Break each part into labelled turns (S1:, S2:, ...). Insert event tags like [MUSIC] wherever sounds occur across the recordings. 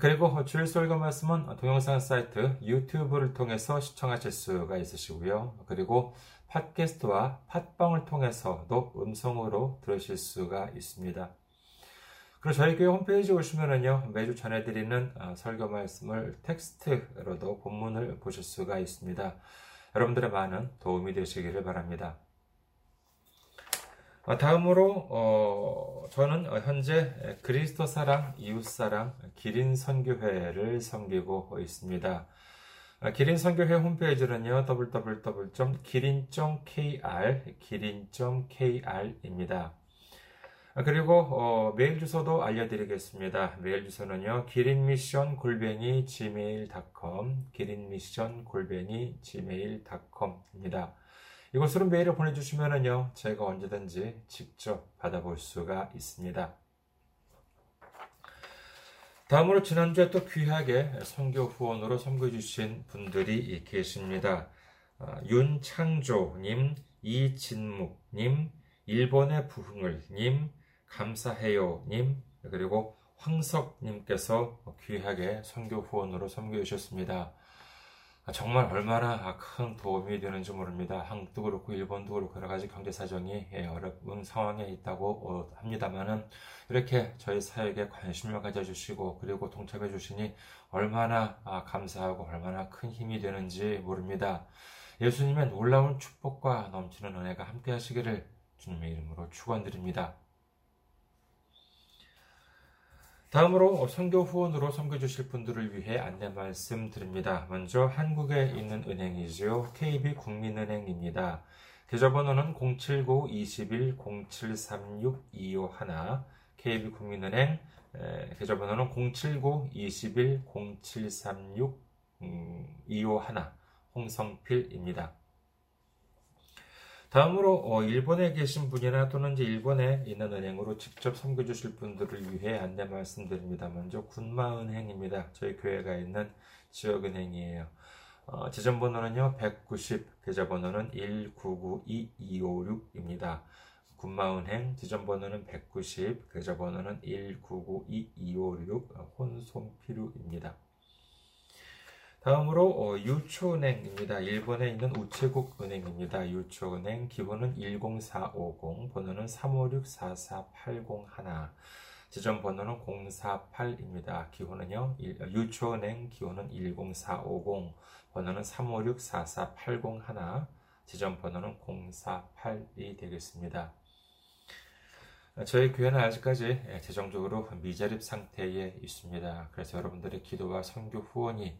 S1: 그리고 주일 설교 말씀은 동영상 사이트 유튜브를 통해서 시청하실 수가 있으시고요. 그리고 팟캐스트와 팟빵을 통해서도 음성으로 들으실 수가 있습니다. 그리고 저희 교회 홈페이지 오시면은요, 매주 전해드리는 어, 설교 말씀을 텍스트로도 본문을 보실 수가 있습니다. 여러분들의 많은 도움이 되시기를 바랍니다. 아, 다음으로 어, 저는 현재 그리스도 사랑 이웃 사랑 기린 선교회를 섬기고 있습니다. 아, 기린 선교회 홈페이지는요 www.기린.kr 기린.kr입니다. 아, 그리고 어, 메일 주소도 알려드리겠습니다. 메일 주소는요 기린미션 골뱅이 gmail.com 기린미션 골뱅이 gmail.com입니다. 이곳으로 메일을 보내주시면요, 제가 언제든지 직접 받아볼 수가 있습니다. 다음으로 지난주에 또 귀하게 선교 후원으로 섬겨주신 분들이 계십니다. 아, 윤창조님, 이진묵님, 일본의 부흥을님, 감사해요님, 그리고 황석님께서 귀하게 선교 후원으로 섬겨주셨습니다. 아, 정말 얼마나 큰 도움이 되는지 모릅니다. 한국도 그렇고 일본도 그렇고 여러 가지 경제 사정이 예, 어려운 상황에 있다고 어, 합니다만은 이렇게 저희 사역에 관심을 가져주시고 그리고 동참해 주시니 얼마나 아, 감사하고 얼마나 큰 힘이 되는지 모릅니다. 예수님의 놀라운 축복과 넘치는 은혜가 함께 하시기를 주님의 이름으로 축원드립니다. 다음으로 선교 후원으로 섬겨 주실 분들을 위해 안내 말씀드립니다. 먼저 한국에 있는 은행이죠. KB국민은행입니다. 계좌번호는 079-21-0736-251 KB국민은행 계좌번호는 079-21-0736-251 홍성필입니다. 다음으로 어, 일본에 계신 분이나 또는 이제 일본에 있는 은행으로 직접 섬겨주실 분들을 위해 안내 말씀드립니다. 먼저 군마은행입니다. 저희 교회가 있는 지역은행이에요. 어, 지점번호는요 190, 계좌번호는 1992256입니다. 군마은행 지점번호는 190, 계좌번호는 1992256 혼손필우입니다. 다음으로 어, 유초은행입니다. 일본에 있는 우체국 은행입니다. 유초은행 기본은 10450, 번호는 356-44801, 지점 번호는 048입니다. 기호는요, 유초은행 기호는 10450, 번호는 356-44801, 지점 번호는 048이 되겠습니다. 저희 교회는 아직까지 재정적으로 미자립 상태에 있습니다. 그래서 여러분들의 기도와 선교 후원이 예,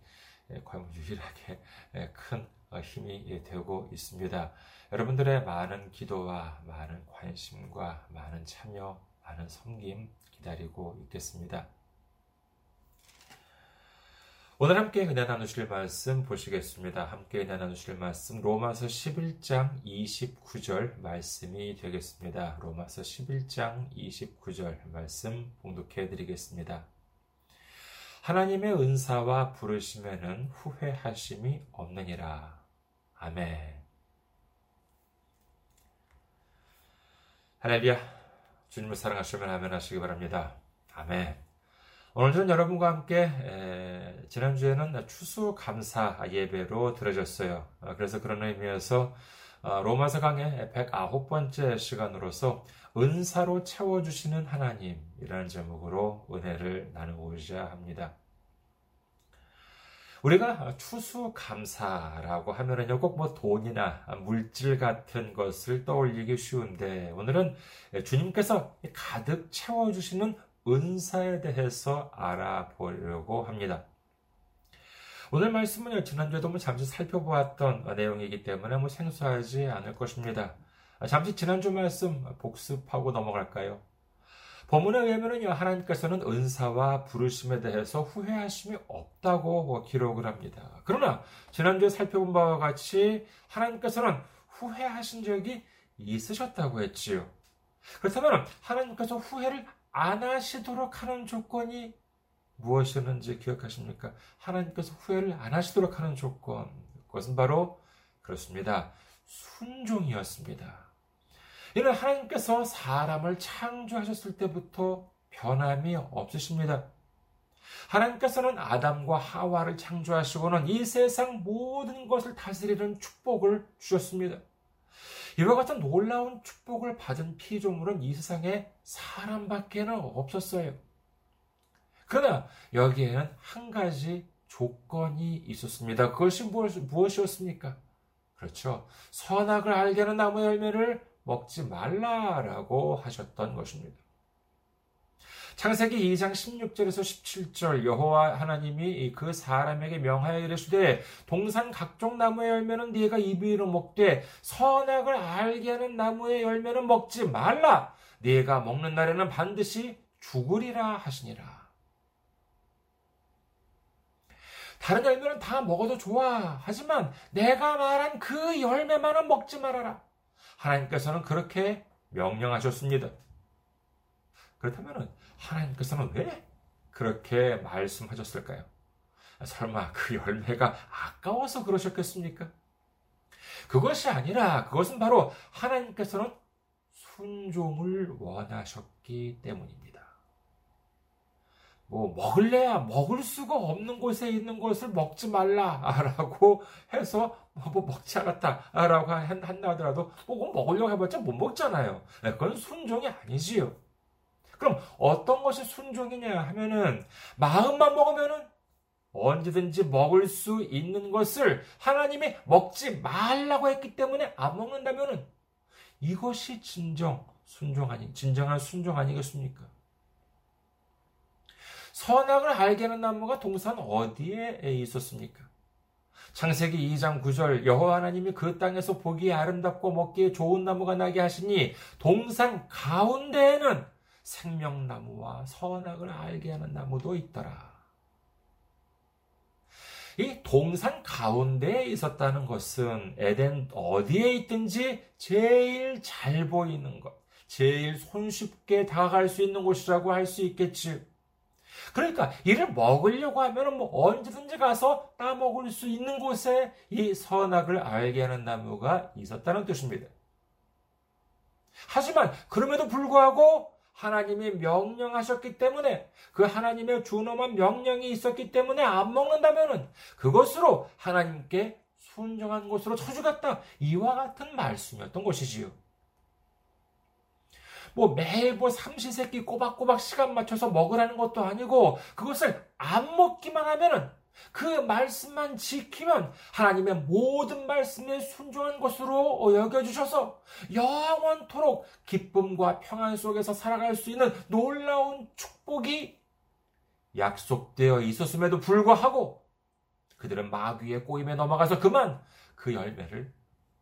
S1: 과연 유일하게 예, 큰 어, 힘이 예, 되고 있습니다. 여러분들의 많은 기도와 많은 관심과 많은 참여, 많은 섬김 기다리고 있겠습니다. 오늘 함께 은혜 나누실 말씀 보시겠습니다. 함께 은혜 나누실 말씀 로마서 11장 29절 말씀이 되겠습니다. 로마서 11장 29절 말씀 봉독해 드리겠습니다. 하나님의 은사와 부르심에는 후회하심이 없느니라. 아멘. 할렐루야. 주님을 사랑하시면 아멘 하시기 바랍니다. 아멘. 오늘은 여러분과 함께 에, 지난주에는 추수감사 예배로 들어졌어요. 어, 그래서 그런 의미에서 어, 로마서 강의 109번째 시간으로서 은사로 채워주시는 하나님이라는 제목으로 은혜를 나누고자 합니다. 우리가 추수감사라고 하면은요, 꼭 뭐 돈이나 물질 같은 것을 떠올리기 쉬운데, 오늘은 주님께서 가득 채워주시는 은사에 대해서 알아보려고 합니다. 오늘 말씀은 지난주에도 뭐 잠시 살펴보았던 내용이기 때문에 뭐 생소하지 않을 것입니다. 잠시 지난주 말씀 복습하고 넘어갈까요? 본문에 의하면요, 하나님께서는 은사와 부르심에 대해서 후회하심이 없다고 기록을 합니다. 그러나, 지난주에 살펴본 바와 같이 하나님께서는 후회하신 적이 있으셨다고 했지요. 그렇다면, 하나님께서 후회를 안 하시도록 하는 조건이 무엇이었는지 기억하십니까? 하나님께서 후회를 안 하시도록 하는 조건. 그것은 바로, 그렇습니다. 순종이었습니다. 이는 하나님께서 사람을 창조하셨을 때부터 변함이 없으십니다. 하나님께서는 아담과 하와를 창조하시고는 이 세상 모든 것을 다스리는 축복을 주셨습니다. 이와 같은 놀라운 축복을 받은 피조물은 이 세상에 사람밖에는 없었어요. 그러나 여기에는 한 가지 조건이 있었습니다. 그것이 무엇이었습니까? 그렇죠. 선악을 알게 하는 나무 열매를 먹지 말라라고 하셨던 것입니다. 창세기 2장 16절에서 17절 여호와 하나님이 그 사람에게 명하여 이르시되 동산 각종 나무의 열매는 네가 입으로 먹되 선악을 알게 하는 나무의 열매는 먹지 말라 네가 먹는 날에는 반드시 죽으리라 하시니라. 다른 열매는 다 먹어도 좋아. 하지만 내가 말한 그 열매만은 먹지 말아라. 하나님께서는 그렇게 명령하셨습니다. 그렇다면 하나님께서는 왜 그렇게 말씀하셨을까요? 설마 그 열매가 아까워서 그러셨겠습니까? 그것이 아니라 그것은 바로 하나님께서는 순종을 원하셨기 때문입니다. 뭐 먹을래야 먹을 수가 없는 곳에 있는 것을 먹지 말라라고 해서 뭐 먹지 않았다라고 한다 하더라도 뭐 먹으려고 해봤자 못 먹잖아요. 네, 그건 순종이 아니지요. 그럼 어떤 것이 순종이냐 하면은 마음만 먹으면은 언제든지 먹을 수 있는 것을 하나님이 먹지 말라고 했기 때문에 안 먹는다면은 이것이 진정 순종 아니 진정한 순종 아니겠습니까? 선악을 알게 하는 나무가 동산 어디에 있었습니까? 창세기 2장 9절 여호와 하나님이 그 땅에서 보기에 아름답고 먹기에 좋은 나무가 나게 하시니 동산 가운데에는 생명나무와 선악을 알게 하는 나무도 있더라. 이 동산 가운데에 있었다는 것은 에덴 어디에 있든지 제일 잘 보이는 것, 제일 손쉽게 다가갈 수 있는 곳이라고 할 수 있겠지. 그러니까 이를 먹으려고 하면 뭐 언제든지 가서 따먹을 수 있는 곳에 이 선악을 알게 하는 나무가 있었다는 뜻입니다. 하지만 그럼에도 불구하고 하나님이 명령하셨기 때문에 그 하나님의 준엄한 명령이 있었기 때문에 안 먹는다면은 그것으로 하나님께 순종한 곳으로 쳐주겠다. 이와 같은 말씀이었던 것이지요. 뭐 매일 뭐 삼시세끼 꼬박꼬박 시간 맞춰서 먹으라는 것도 아니고 그것을 안 먹기만 하면은 그 말씀만 지키면 하나님의 모든 말씀에 순종한 것으로 여겨주셔서 영원토록 기쁨과 평안 속에서 살아갈 수 있는 놀라운 축복이 약속되어 있었음에도 불구하고 그들은 마귀의 꼬임에 넘어가서 그만 그 열매를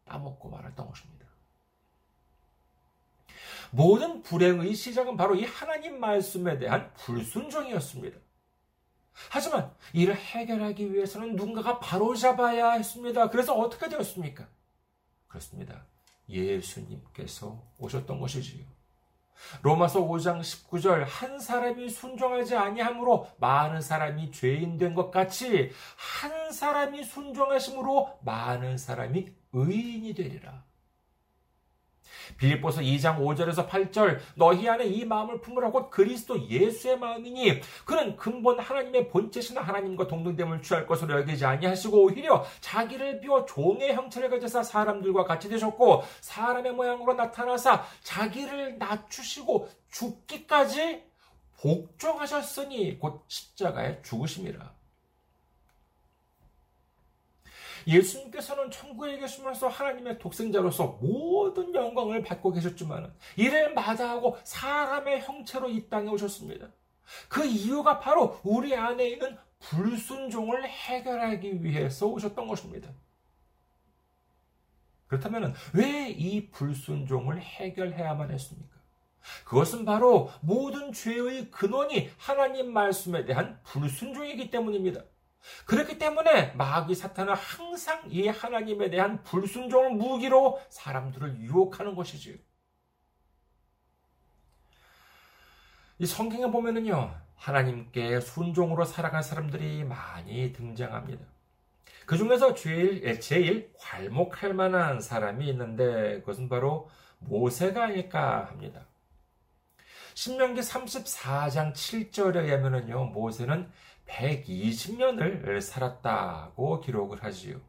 S1: 따먹고 말았던 것입니다. 모든 불행의 시작은 바로 이 하나님 말씀에 대한 불순종이었습니다. 하지만 이를 해결하기 위해서는 누군가가 바로잡아야 했습니다. 그래서 어떻게 되었습니까? 그렇습니다. 예수님께서 오셨던 것이지요. 로마서 5장 19절 한 사람이 순종하지 아니함으로 많은 사람이 죄인 된 것 같이 한 사람이 순종하심으로 많은 사람이 의인이 되리라. 빌립보서 2장 5절에서 8절 너희 안에 이 마음을 품으라고 그리스도 예수의 마음이니 그는 근본 하나님의 본체신 하나님과 동등됨을 취할 것으로 여기지 아니하시고 오히려 자기를 비워 종의 형체를 가져서 사람들과 같이 되셨고 사람의 모양으로 나타나사 자기를 낮추시고 죽기까지 복종하셨으니 곧 십자가에 죽으심이라. 예수님께서는 천국에 계시면서 하나님의 독생자로서 모든 영광을 받고 계셨지만 이를 마다하고 사람의 형체로 이 땅에 오셨습니다. 그 이유가 바로 우리 안에 있는 불순종을 해결하기 위해서 오셨던 것입니다. 그렇다면 왜 이 불순종을 해결해야만 했습니까? 그것은 바로 모든 죄의 근원이 하나님 말씀에 대한 불순종이기 때문입니다. 그렇기 때문에 마귀 사탄은 항상 이 하나님에 대한 불순종을 무기로 사람들을 유혹하는 것이지요. 이 성경에 보면은요, 하나님께 순종으로 살아간 사람들이 많이 등장합니다. 그 중에서 제일, 제일 괄목할 만한 사람이 있는데 그것은 바로 모세가 아닐까 합니다. 신명기 34장 7절에 의하면요, 모세는 120년을 살았다고 기록을 하지요.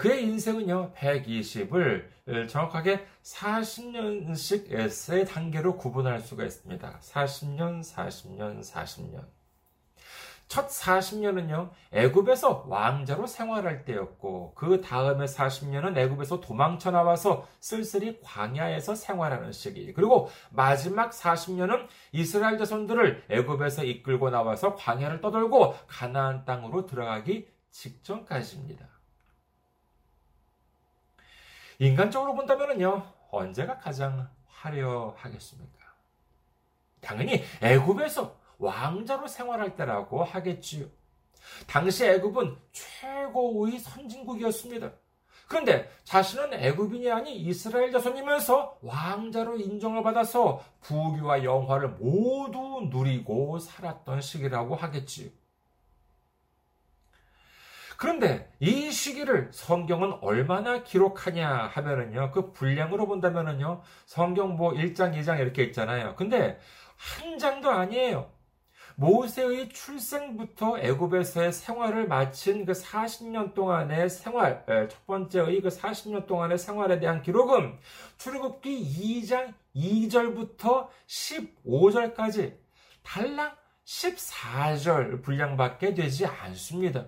S1: 그의 인생은요, 120을 정확하게 40년씩의 단계로 구분할 수가 있습니다. 40년, 40년, 40년. 첫 40년은요, 애굽에서 왕자로 생활할 때였고, 그 다음에 40년은 애굽에서 도망쳐 나와서 쓸쓸히 광야에서 생활하는 시기. 그리고 마지막 40년은 이스라엘 자손들을 애굽에서 이끌고 나와서 광야를 떠돌고 가나안 땅으로 들어가기 직전까지입니다. 인간적으로 본다면요, 언제가 가장 화려하겠습니까? 당연히 애굽에서 왕자로 생활할 때라고 하겠지요. 당시 애굽은 최고의 선진국이었습니다. 그런데 자신은 애굽인이 아닌 이스라엘 자손이면서 왕자로 인정을 받아서 부귀와 영화를 모두 누리고 살았던 시기라고 하겠지요. 그런데 이 시기를 성경은 얼마나 기록하냐 하면은요, 그 분량으로 본다면은요, 성경 뭐 1장, 2장 이렇게 있잖아요. 근데 한 장도 아니에요. 모세의 출생부터 애굽에서의 생활을 마친 그 40년 동안의 생활, 첫 번째의 그 40년 동안의 생활에 대한 기록은 출애굽기 2장 2절부터 15절까지 달랑 14절 분량밖에 되지 않습니다.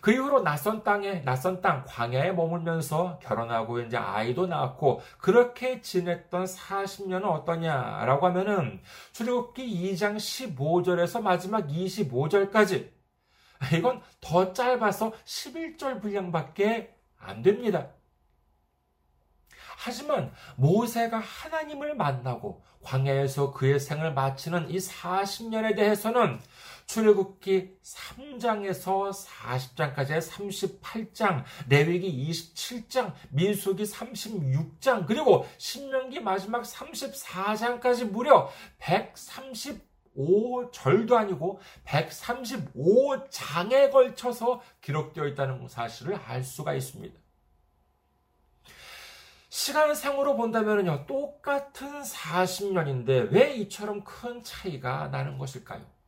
S1: 그 이후로 낯선 땅에, 낯선 땅, 광야에 머물면서 결혼하고 이제 아이도 낳았고, 그렇게 지냈던 40년은 어떠냐라고 하면은, 출애굽기 2장 15절에서 마지막 25절까지, [LAUGHS] 이건 더 짧아서 11절 분량밖에 안 됩니다. 하지만 모세가 하나님을 만나고 광야에서 그의 생을 마치는 이 40년에 대해서는 출애굽기 3장에서 40장까지의 38장, 레위기 27장, 민수기 36장, 그리고 신명기 마지막 34장까지 무려 135절도 아니고 135장에 걸쳐서 기록되어 있다는 사실을 알 수가 있습니다. 시간상으로 본다면요, 똑같은 40년인데 왜 이처럼 큰 차이가 나는 것일까요?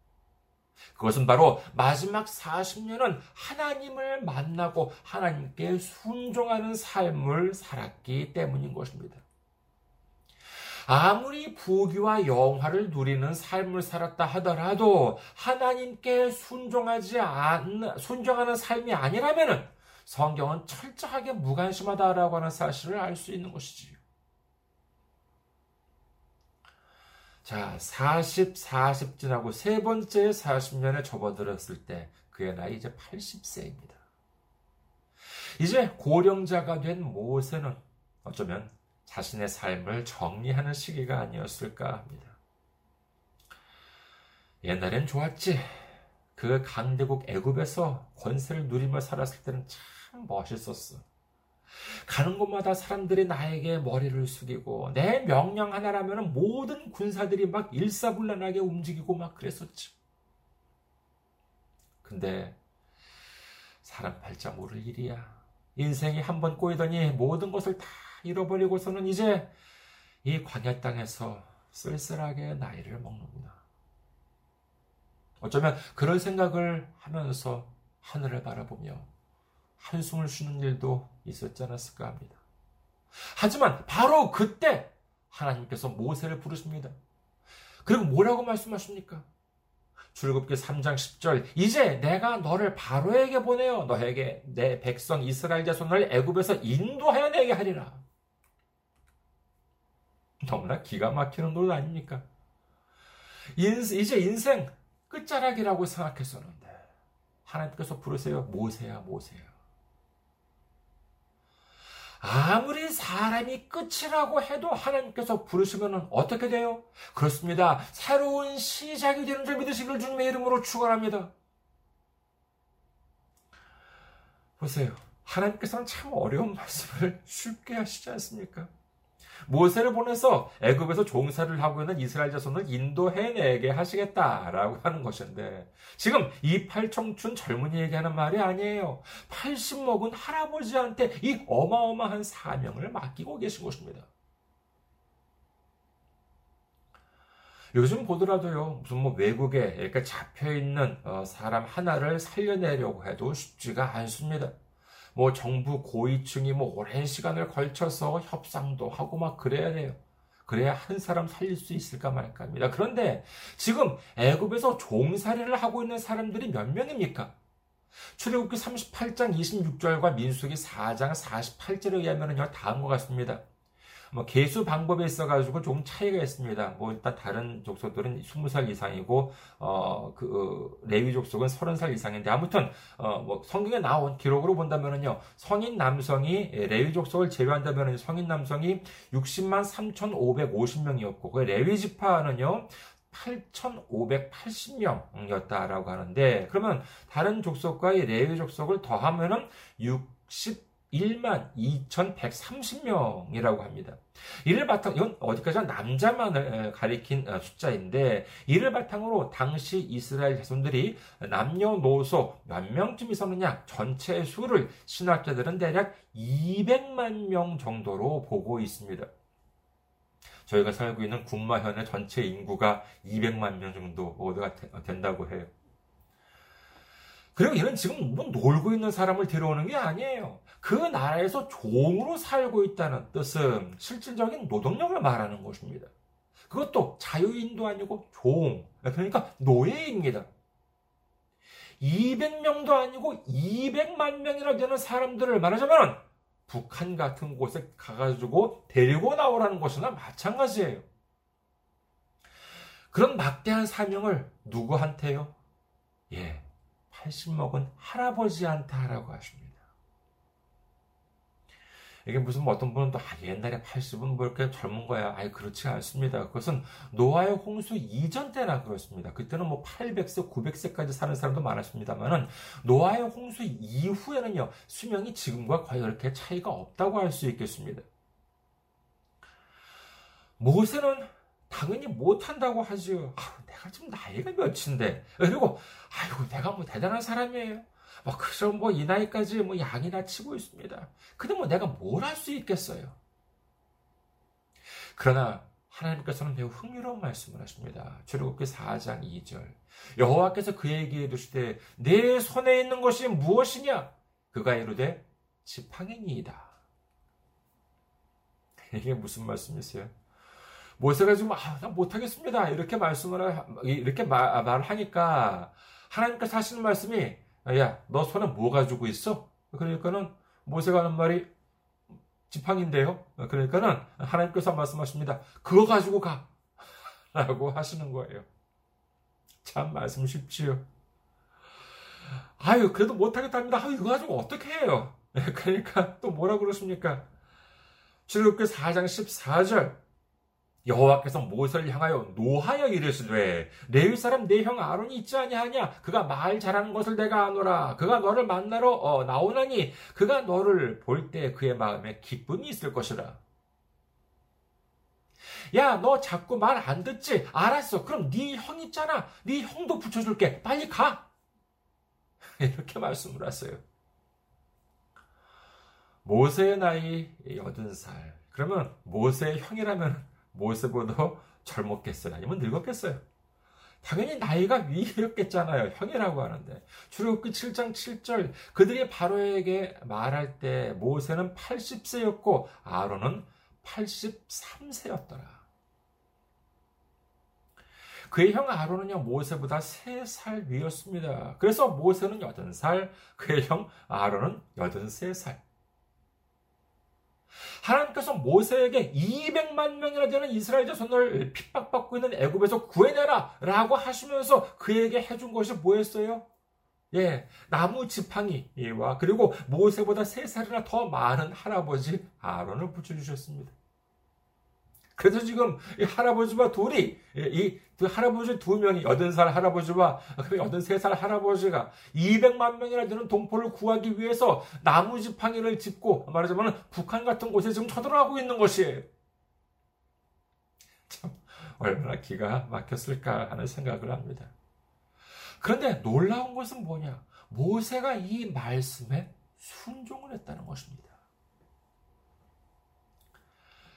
S1: 그것은 바로 마지막 40년은 하나님을 만나고 하나님께 순종하는 삶을 살았기 때문인 것입니다. 아무리 부귀와 영화를 누리는 삶을 살았다 하더라도 하나님께 순종하지 않, 순종하는 삶이 아니라면 성경은 철저하게 무관심하다라고 하는 사실을 알 수 있는 것이지요. 자, 40, 40 지나고 세 번째 40년에 접어들었을 때 그의 나이 이제 80세입니다. 이제 고령자가 된 모세는 어쩌면 자신의 삶을 정리하는 시기가 아니었을까 합니다. 옛날엔 좋았지. 그 강대국 애굽에서 권세를 누리며 살았을 때는 참 멋있었어. 가는 곳마다 사람들이 나에게 머리를 숙이고 내 명령 하나라면 모든 군사들이 막 일사불란하게 움직이고 막 그랬었지. 근데 사람 팔자 모를 일이야. 인생이 한 번 꼬이더니 모든 것을 다 잃어버리고서는 이제 이 광야 땅에서 쓸쓸하게 나이를 먹는구나. 어쩌면 그런 생각을 하면서 하늘을 바라보며 한숨을 쉬는 일도 있었지 않았을까 합니다. 하지만 바로 그때 하나님께서 모세를 부르십니다. 그리고 뭐라고 말씀하십니까? 출굽기 3장 10절 이제 내가 너를 바로에게 보내어 너에게 내 백성 이스라엘 자손을 애굽에서 인도하여 내게 하리라. 너무나 기가 막히는 노릇 아닙니까? 이제 인생 끝자락이라고 생각했었는데 하나님께서 부르세요. 모세야 모세야. 아무리 사람이 끝이라고 해도 하나님께서 부르시면 어떻게 돼요? 그렇습니다. 새로운 시작이 되는 줄 믿으시길 주님의 이름으로 축원합니다. 보세요. 하나님께서는 참 어려운 말씀을 [LAUGHS] 쉽게 하시지 않습니까? 모세를 보내서 애굽에서 종사를 하고 있는 이스라엘 자손을 인도해내게 하시겠다라고 하는 것인데 지금 이 팔청춘 젊은이에게 하는 말이 아니에요. 80 먹은 할아버지한테 이 어마어마한 사명을 맡기고 계신 것입니다. 요즘 보더라도요, 무슨 뭐 외국에 이렇게 잡혀 있는 어, 사람 하나를 살려내려고 해도 쉽지가 않습니다. 뭐 정부 고위층이 뭐 오랜 시간을 걸쳐서 협상도 하고 막 그래야 돼요. 그래야 한 사람 살릴 수 있을까 말까 합니다. 그런데 지금 애굽에서 종살이를 하고 있는 사람들이 몇 명입니까? 출애굽기 38장 26절과 민수기 4장 48절에 의하면요 다음과 같습니다. 뭐 개수 방법에 있어 가지고 조금 차이가 있습니다. 뭐 일단 다른 족속들은 20살 이상이고 어 그 레위 족속은 30살 이상인데 아무튼 어 뭐 성경에 나온 기록으로 본다면은요 성인 남성이 레위 족속을 제외한다면은 성인 남성이 60만 3,550명이었고 그 레위 지파는요 8,580명이었다라고 하는데 그러면 다른 족속과의 레위 족속을 더하면은 60 1만 2,130명이라고 합니다. 이를 바탕, 이건 어디까지나 남자만을 가리킨 어, 숫자인데, 이를 바탕으로 당시 이스라엘 자손들이 남녀노소 몇 명쯤 있었느냐, 전체 수를 신학자들은 대략 200만 명 정도로 보고 있습니다. 저희가 살고 있는 군마현의 전체 인구가 200만 명 정도가 된다고 해요. 그리고 이는 지금 뭐 놀고 있는 사람을 데려오는 게 아니에요. 그 나라에서 종으로 살고 있다는 뜻은 실질적인 노동력을 말하는 것입니다. 그것도 자유인도 아니고 종. 그러니까 노예입니다. 200명도 아니고 200만 명이나 되는 사람들을 말하자면 북한 같은 곳에 가가지고 데리고 나오라는 것이나 마찬가지예요. 그런 막대한 사명을 누구한테요? 예, 80 먹은 할아버지한테 하라고 하십니다. 이게 무슨 뭐 어떤 분은 또 아, 옛날에 80은 뭐 이렇게 젊은 거야. 아예 그렇지 않습니다. 그것은 노아의 홍수 이전 때나 그렇습니다. 그때는 뭐 800세, 900세까지 사는 사람도 많았습니다만은 노아의 홍수 이후에는요 수명이 지금과 거의 그렇게 차이가 없다고 할 수 있겠습니다. 모세는 당연히 못한다고 하죠. 아, 내가 지금 나이가 몇인데. 그리고, 아이고, 내가 뭐 대단한 사람이에요. 뭐, 그저 뭐, 이 나이까지 뭐, 양이나 치고 있습니다. 근데 뭐, 내가 뭘 할 수 있겠어요? 그러나, 하나님께서는 매우 흥미로운 말씀을 하십니다. 출애굽기 4장 2절. 여호와께서 그에게 이르시되 내 손에 있는 것이 무엇이냐? 그가 이르되 지팡이니이다. 이게 무슨 말씀이세요? 모세가 지금 아, 나 못하겠습니다. 이렇게 말씀을 이렇게 말, 말을 하니까 하나님께서 하시는 말씀이 야, 너 손에 뭐 가지고 있어? 그러니까는 모세가 하는 말이 지팡인데요. 그러니까는 하나님께서 말씀하십니다. 그거 가지고 가. [LAUGHS] 라고 하시는 거예요. 참 말씀 쉽지요. 아유, 그래도 못하겠답니다. 아유, 이거 가지고 어떻게 해요? [LAUGHS] 그러니까 또 뭐라 그러십니까? 출애굽기 4장 14절 여호와께서 모세를 향하여 노하여 이르시되 레위 사람 내 형 아론이 있지 아니하냐? 그가 말 잘하는 것을 내가 아노라. 그가 너를 만나러 어, 나오나니 그가 너를 볼 때 그의 마음에 기쁨이 있을 것이라. 야 너 자꾸 말 안 듣지? 알았어. 그럼 네 형 있잖아. 네 형도 붙여줄게. 빨리 가. [LAUGHS] 이렇게 말씀을 하세요. 모세의 나이 80살. 그러면 모세의 형이라면 모세보다 젊었겠어요? 아니면 늙었겠어요? 당연히 나이가 위였겠잖아요. 형이라고 하는데. 출애굽기 7장 7절 그들이 바로에게 말할 때 모세는 80세였고 아론은 83세였더라. 그의 형 아론은요, 모세보다 3살 위였습니다. 그래서 모세는 80살, 그의 형 아론은 83살. 하나님께서 모세에게 200만 명이나 되는 이스라엘 자손을 핍박받고 있는 애굽에서 구해내라 라고 하시면서 그에게 해준 것이 뭐였어요? 예, 나무 지팡이와 그리고 모세보다 세 살이나 더 많은 할아버지 아론을 붙여주셨습니다. 그래서 지금 이 할아버지와 둘이 이 두 할아버지 두 명이 여든 살 할아버지와 여든 세살 할아버지가 200만 명이나 되는 동포를 구하기 위해서 나무 지팡이를 짚고 말하자면 북한 같은 곳에 지금 쳐들어가고 있는 것이에요. 참 얼마나 기가 막혔을까 하는 생각을 합니다. 그런데 놀라운 것은 뭐냐? 모세가 이 말씀에 순종을 했다는 것입니다.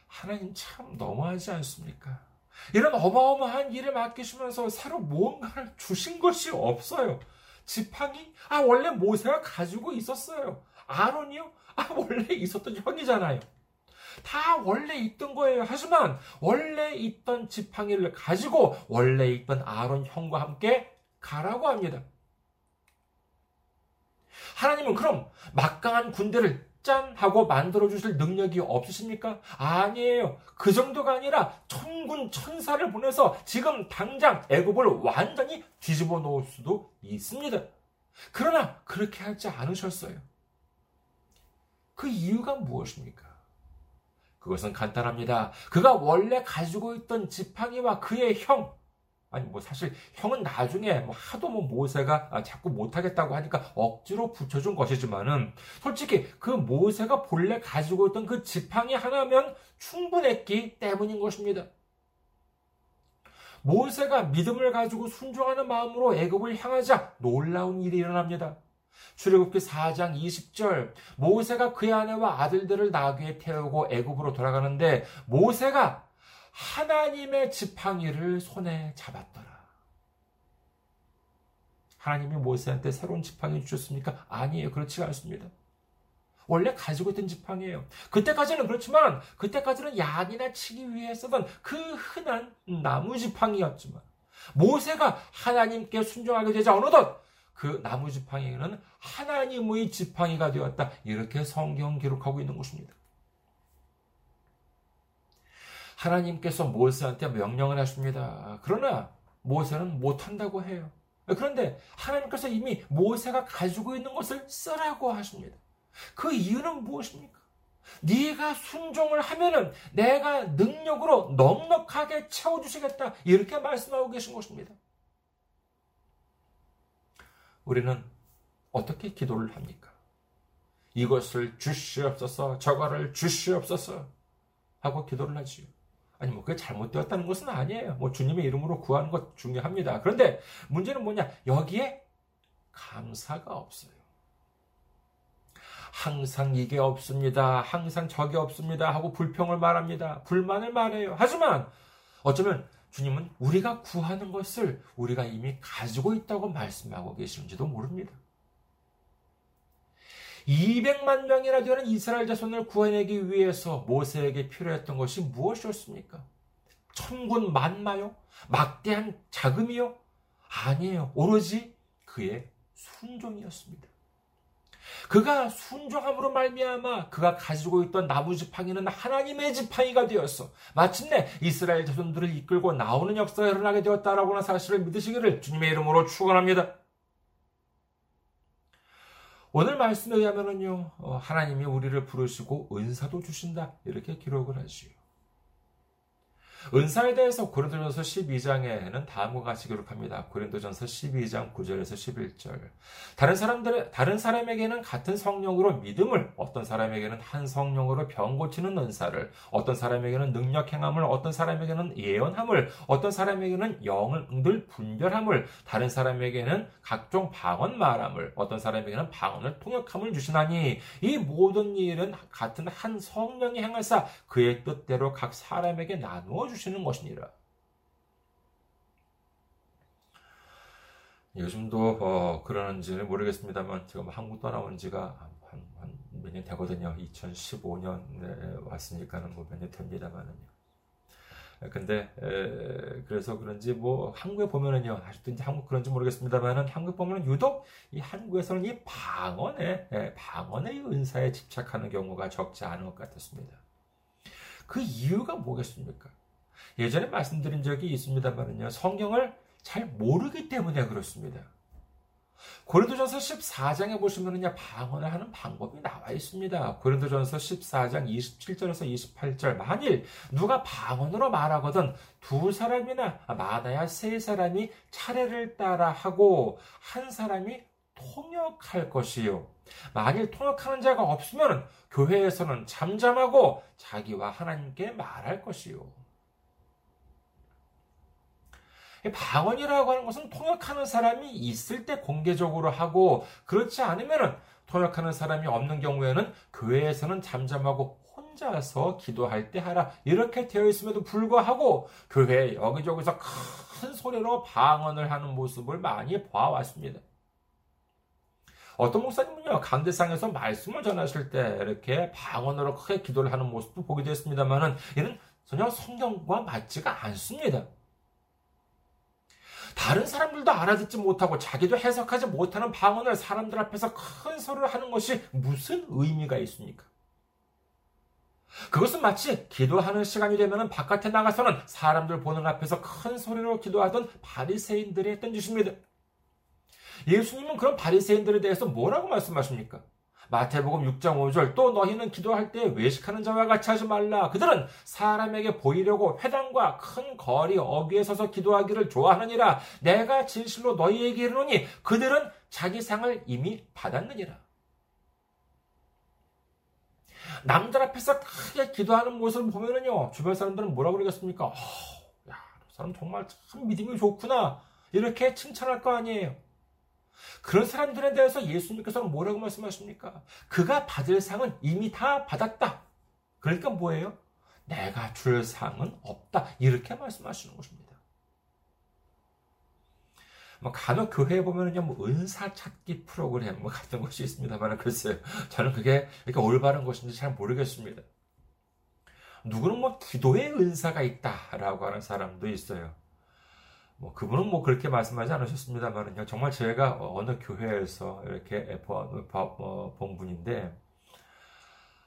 S1: 하나님 참 너무하지 않습니까? 이런 어마어마한 일을 맡기시면서 새로 무언가를 주신 것이 없어요. 지팡이? 아, 원래 모세가 가지고 있었어요. 아론이요? 아, 원래 있었던 형이잖아요. 다 원래 있던 거예요. 하지만 원래 있던 지팡이를 가지고 원래 있던 아론 형과 함께 가라고 합니다. 하나님은 그럼 막강한 군대를 짠 하고 만들어 주실 능력이 없으십니까? 아니에요. 그 정도가 아니라 천군 천사를 보내서 지금 당장 애굽을 완전히 뒤집어 놓을 수도 있습니다. 그러나 그렇게 하지 않으셨어요. 그 이유가 무엇입니까? 그것은 간단합니다. 그가 원래 가지고 있던 지팡이와 그의 형, 아니 뭐 사실 형은 나중에 뭐 하도 뭐 모세가 아, 자꾸 못하겠다고 하니까 억지로 붙여준 것이지만은 솔직히 그 모세가 본래 가지고 있던 그 지팡이 하나면 충분했기 때문인 것입니다. 모세가 믿음을 가지고 순종하는 마음으로 애굽을 향하자 놀라운 일이 일어납니다. 출애굽기 4장 20절 모세가 그의 아내와 아들들을 나귀에 태우고 애굽으로 돌아가는데 모세가 하나님의 지팡이를 손에 잡았더라. 하나님이 모세한테 새로운 지팡이 주셨습니까? 아니에요. 그렇지가 않습니다. 원래 가지고 있던 지팡이에요. 그때까지는 그렇지만 그때까지는 양이나 치기 위해 쓰던 그 흔한 나무 지팡이였지만 모세가 하나님께 순종하게 되자 어느덧 그 나무 지팡이는 하나님의 지팡이가 되었다. 이렇게 성경 기록하고 있는 것입니다. 하나님께서 모세한테 명령을 하십니다. 그러나 모세는 못한다고 해요. 그런데 하나님께서 이미 모세가 가지고 있는 것을 쓰라고 하십니다. 그 이유는 무엇입니까? 네가 순종을 하면은 내가 능력으로 넉넉하게 채워주시겠다. 이렇게 말씀하고 계신 것입니다. 우리는 어떻게 기도를 합니까? 이것을 주시옵소서, 저거를 주시옵소서 하고 기도를 하지요. 아니 뭐 그게 잘못되었다는 것은 아니에요. 뭐 주님의 이름으로 구하는 것 중요합니다. 그런데 문제는 뭐냐? 여기에 감사가 없어요. 항상 이게 없습니다. 항상 저게 없습니다. 하고 불평을 말합니다. 불만을 말해요. 하지만 어쩌면 주님은 우리가 구하는 것을 우리가 이미 가지고 있다고 말씀하고 계시는지도 모릅니다. 200만 명이나 되는 이스라엘 자손을 구해내기 위해서 모세에게 필요했던 것이 무엇이었습니까? 천군 만마요? 막대한 자금이요? 아니에요. 오로지 그의 순종이었습니다. 그가 순종함으로 말미암아 그가 가지고 있던 나무 지팡이는 하나님의 지팡이가 되었어. 마침내 이스라엘 자손들을 이끌고 나오는 역사가 일어나게 되었다라고는 사실을 믿으시기를 주님의 이름으로 축원합니다. 오늘 말씀에 의하면은요, 어, 하나님이 우리를 부르시고 은사도 주신다. 이렇게 기록을 하지요. 은사에 대해서 고린도전서 12장에는 다음과 같이 기록합니다. 고린도전서 12장 9절에서 11절. 다른 사람들 다른 사람에게는 같은 성령으로 믿음을, 어떤 사람에게는 한 성령으로 병 고치는 은사를, 어떤 사람에게는 능력 행함을, 어떤 사람에게는 예언함을, 어떤 사람에게는 영을 분별함을, 다른 사람에게는 각종 방언 말함을, 어떤 사람에게는 방언을 통역함을 주시나니 이 모든 일은 같은 한 성령이 행하사 그의 뜻대로 각 사람에게 나누어 주 주시는 것이니라. 요즘도 어, 그러는지는 모르겠습니다만 지금 한국 떠나온 지가 한 몇 년 되거든요. 2015년에 왔으니까는 뭐 몇 년 됩니다만은요. 근데 에, 그래서 그런지 뭐 한국에 보면은요 아직도 한국 그런지 모르겠습니다만은 한국 보면은 유독 이 한국에서는 이 방언에 에, 방언의 은사에 집착하는 경우가 적지 않은 것 같았습니다. 그 이유가 뭐겠습니까? 예전에 말씀드린 적이 있습니다만은요, 성경을 잘 모르기 때문에 그렇습니다. 고린도전서 14장에 보시면은요, 방언을 하는 방법이 나와 있습니다. 고린도전서 14장 27절에서 28절. 만일 누가 방언으로 말하거든 두 사람이나 많아야 세 사람이 차례를 따라 하고 한 사람이 통역할 것이요. 만일 통역하는 자가 없으면 교회에서는 잠잠하고 자기와 하나님께 말할 것이요. 방언이라고 하는 것은 통역하는 사람이 있을 때 공개적으로 하고 그렇지 않으면 통역하는 사람이 없는 경우에는 교회에서는 잠잠하고 혼자서 기도할 때 하라 이렇게 되어 있음에도 불구하고 교회 여기저기서 큰 소리로 방언을 하는 모습을 많이 봐왔습니다. 어떤 목사님은요, 강대상에서 말씀을 전하실 때 이렇게 방언으로 크게 기도를 하는 모습도 보게 됐습니다만은 이는 전혀 성경과 맞지가 않습니다. 다른 사람들도 알아듣지 못하고 자기도 해석하지 못하는 방언을 사람들 앞에서 큰 소리를 하는 것이 무슨 의미가 있습니까? 그것은 마치 기도하는 시간이 되면 바깥에 나가서는 사람들 보는 앞에서 큰 소리로 기도하던 바리새인들이 했던 짓입니다. 예수님은 그런 바리새인들에 대해서 뭐라고 말씀하십니까? 마태복음 6장 5절 또 너희는 기도할 때 외식하는 자와 같이 하지 말라. 그들은 사람에게 보이려고 회당과 큰 거리 어귀에 서서 기도하기를 좋아하느니라. 내가 진실로 너희에게 이르노니 그들은 자기 상을 이미 받았느니라. 남들 앞에서 크게 기도하는 모습을 보면은요, 주변 사람들은 뭐라고 그러겠습니까? 어, 야, 저 사람 정말 참 믿음이 좋구나. 이렇게 칭찬할 거 아니에요. 그런 사람들에 대해서 예수님께서는 뭐라고 말씀하십니까? 그가 받을 상은 이미 다 받았다. 그러니까 뭐예요? 내가 줄 상은 없다. 이렇게 말씀하시는 것입니다. 뭐 간혹 교회에 보면은요, 뭐 은사 찾기 프로그램 뭐 같은 것이 있습니다만 글쎄요. 저는 그게 이렇게 올바른 것인지 잘 모르겠습니다. 누구는 뭐 기도의 은사가 있다라고 하는 사람도 있어요. 뭐 그분은 뭐 그렇게 말씀하지 않으셨습니다만은요. 정말 제가 어느 교회에서 이렇게 본 어, 분인데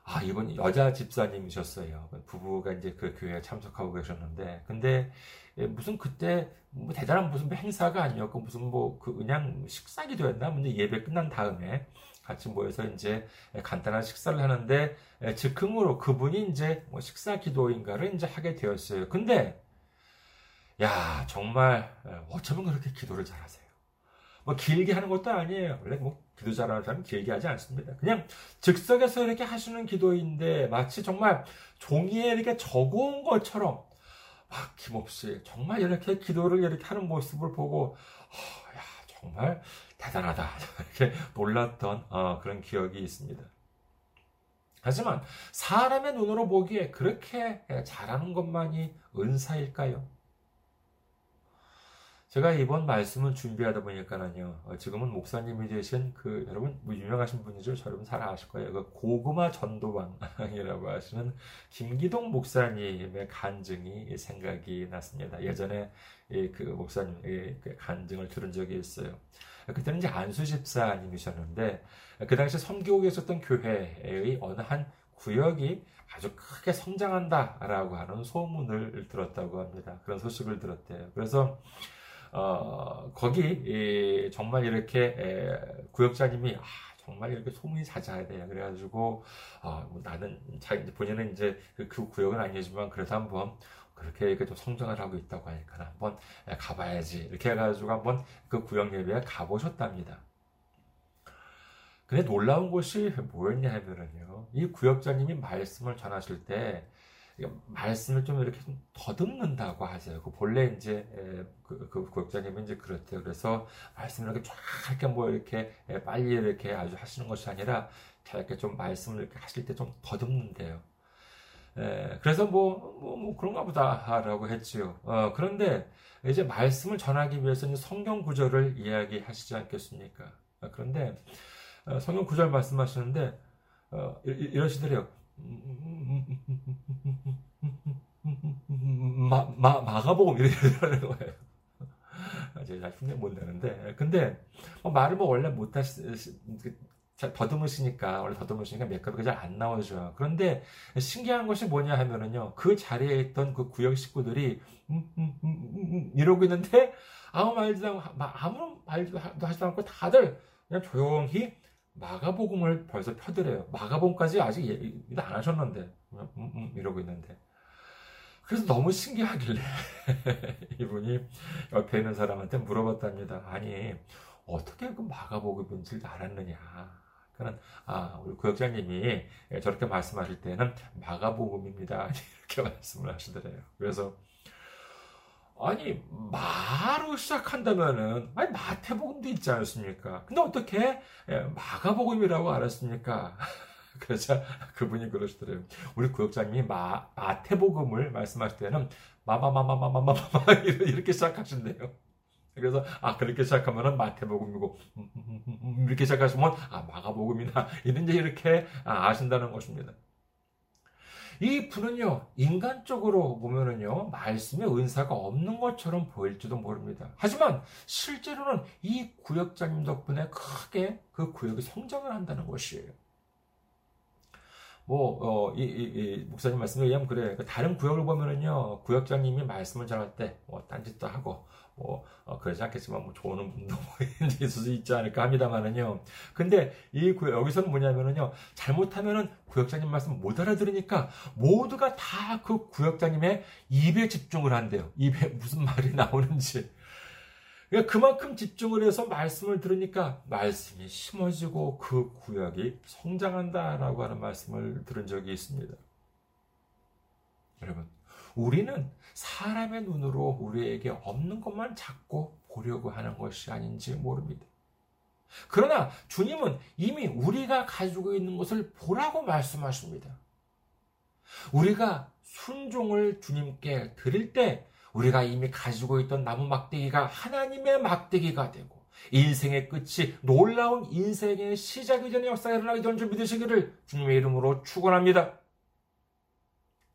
S1: 아, 이분 여자 집사님이셨어요. 부부가 이제 그 교회에 참석하고 계셨는데, 근데 예, 무슨 그때 뭐 대단한 무슨 행사가 아니었고 무슨 뭐 그 그냥 식사 기도였나? 근데 예배 끝난 다음에 같이 모여서 이제 간단한 식사를 하는데 예, 즉흥으로 그분이 이제 뭐 식사 기도인가를 이제 하게 되었어요. 근데 야, 정말 예, 어쩌면 그렇게 기도를 잘하세요. 뭐 길게 하는 것도 아니에요. 원래 뭐 기도 잘하는 사람은 길게 하지 않습니다. 그냥 즉석에서 이렇게 하시는 기도인데 마치 정말 종이에 이렇게 적어온 것처럼 막힘없이 정말 이렇게 기도를 이렇게 하는 모습을 보고 어, 야 정말 대단하다 [LAUGHS] 이렇게 놀랐던 어, 그런 기억이 있습니다. 하지만 사람의 눈으로 보기에 그렇게 잘하는 것만이 은사일까요? 제가 이번 말씀을 준비하다 보니까는요, 어, 지금은 목사님이 되신 그, 여러분, 뭐 유명하신 분이죠. 여러분 잘 아실 거예요. 그 고구마 전도왕이라고 하시는 김기동 목사님의 간증이 생각이 났습니다. 예전에 그 목사님의 그 간증을 들은 적이 있어요. 그때는 이제 안수 집사님이셨는데, 그 당시 섬기고 계셨던 교회의 어느 한 구역이 아주 크게 성장한다라고 하는 소문을 들었다고 합니다. 그런 소식을 들었대요. 그래서 어, 거기 이, 정말 이렇게 에, 구역장님이 아, 정말 이렇게 소문이 자자해야 돼요. 그래가지고 어, 뭐 나는 자 본인은 이제 그, 그 구역은 아니지만 그래도 한번 그렇게 이렇게 좀 성장을 하고 있다고 하니까 한번 가봐야지 이렇게 해가지고 한번 그 구역 예배에 가보셨답니다. 근데 놀라운 것이 뭐였냐 하면은요, 이 구역장님이 말씀을 전하실 때 말씀을 좀 이렇게 좀 더듬는다고 하세요. 그 본래 이제 그, 그 국장님은 이제 그렇대요. 그래서 말씀을 이렇게 쫙 이렇게 뭐 이렇게 빨리 이렇게 아주 하시는 것이 아니라 이렇게 좀 말씀을 이렇게 하실 때 좀 더듬는데요. 에, 그래서 뭐, 뭐, 뭐, 그런가 보다라고 했지요. 어, 그런데 이제 말씀을 전하기 위해서는 성경 구절을 이야기하시지 않겠습니까? 어, 그런데 어, 성경 구절 말씀하시는데 어, 이러시더래요. 마, 마, 마가복음 이러는 거예요. 제가 흉내 못 내는데. 근데, 뭐 말을 뭐 원래 못 하시, 잘 더듬으시니까 원래 더듬으시니까 메이크업이 잘 안 나오죠. 그런데 신기한 것이 뭐냐 하면은요 그 자리에 있던 그 구역 식구들이 음, 음, 음, 이러고 있는데 아무 말도 아무 말도 하지도 않고 다들 그냥 조용히 마가복음을 벌써 펴드래요. 마가복음까지 아직 안 하셨는데 이러고 있는데 그래서 너무 신기하길래 [LAUGHS] 이분이 옆에 있는 사람한테 물어봤답니다. 아니 어떻게 그 마가복음인지 알았느냐? 그는 아 우리 구역장님이 저렇게 말씀하실 때는 마가복음입니다 [LAUGHS] 이렇게 말씀을 하시더래요. 그래서 아니 마로 시작한다면은 아니 마태복음도 있지 않습니까? 근데 어떻게 마가복음이라고 알았습니까? [LAUGHS] 그래서 그분이 그러시더래요. 우리 구역장님이 마, 마태복음을 말씀하실 때는 마마마마마마마마 [LAUGHS] 이렇게 시작하신대요. 그래서 아 그렇게 시작하면은 마태복음이고 음, 음, 음, 이렇게 시작하시면 아 마가복음이나 [LAUGHS] 이런 이제 이렇게 아, 아신다는 것입니다. 이 분은요 인간적으로 보면은요 말씀의 은사가 없는 것처럼 보일지도 모릅니다. 하지만 실제로는 이 구역장님 덕분에 크게 그 구역이 성장을 한다는 것이에요. 뭐, 어, 이, 이, 이, 목사님 말씀에 의하면 그래. 그 다른 구역을 보면은요, 구역장님이 말씀을 전할 때, 뭐, 딴짓도 하고, 뭐, 어, 그러지 않겠지만, 뭐, 좋은 분도 [LAUGHS] 뭐 있을 수 있지 않을까 합니다만은요. 근데 이 구역, 여기서는 뭐냐면은요, 잘못하면은 구역장님 말씀 못 알아들으니까 모두가 다 그 구역장님의 입에 집중을 한대요. 입에 [LAUGHS] 무슨 말이 나오는지. 그러니까 그만큼 집중을 해서 말씀을 들으니까 말씀이 심어지고 그 구역이 성장한다라고 하는 말씀을 들은 적이 있습니다. 여러분, 우리는 사람의 눈으로 우리에게 없는 것만 자꾸 보려고 하는 것이 아닌지 모릅니다. 그러나 주님은 이미 우리가 가지고 있는 것을 보라고 말씀하십니다. 우리가 순종을 주님께 드릴 때 우리가 이미 가지고 있던 나무 막대기가 하나님의 막대기가 되고 인생의 끝이 놀라운 인생의 시작이 되는 역사가 일어나게 되는 줄 믿으시기를 주님의 이름으로 축원합니다.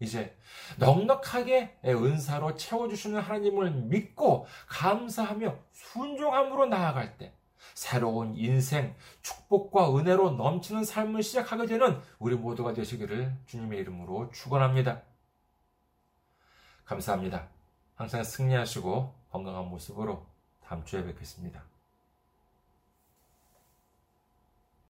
S1: 이제 넉넉하게 은사로 채워주시는 하나님을 믿고 감사하며 순종함으로 나아갈 때 새로운 인생, 축복과 은혜로 넘치는 삶을 시작하게 되는 우리 모두가 되시기를 주님의 이름으로 축원합니다. 감사합니다. 항상 승리하시고 건강한 모습으로 다음 주에 뵙겠습니다.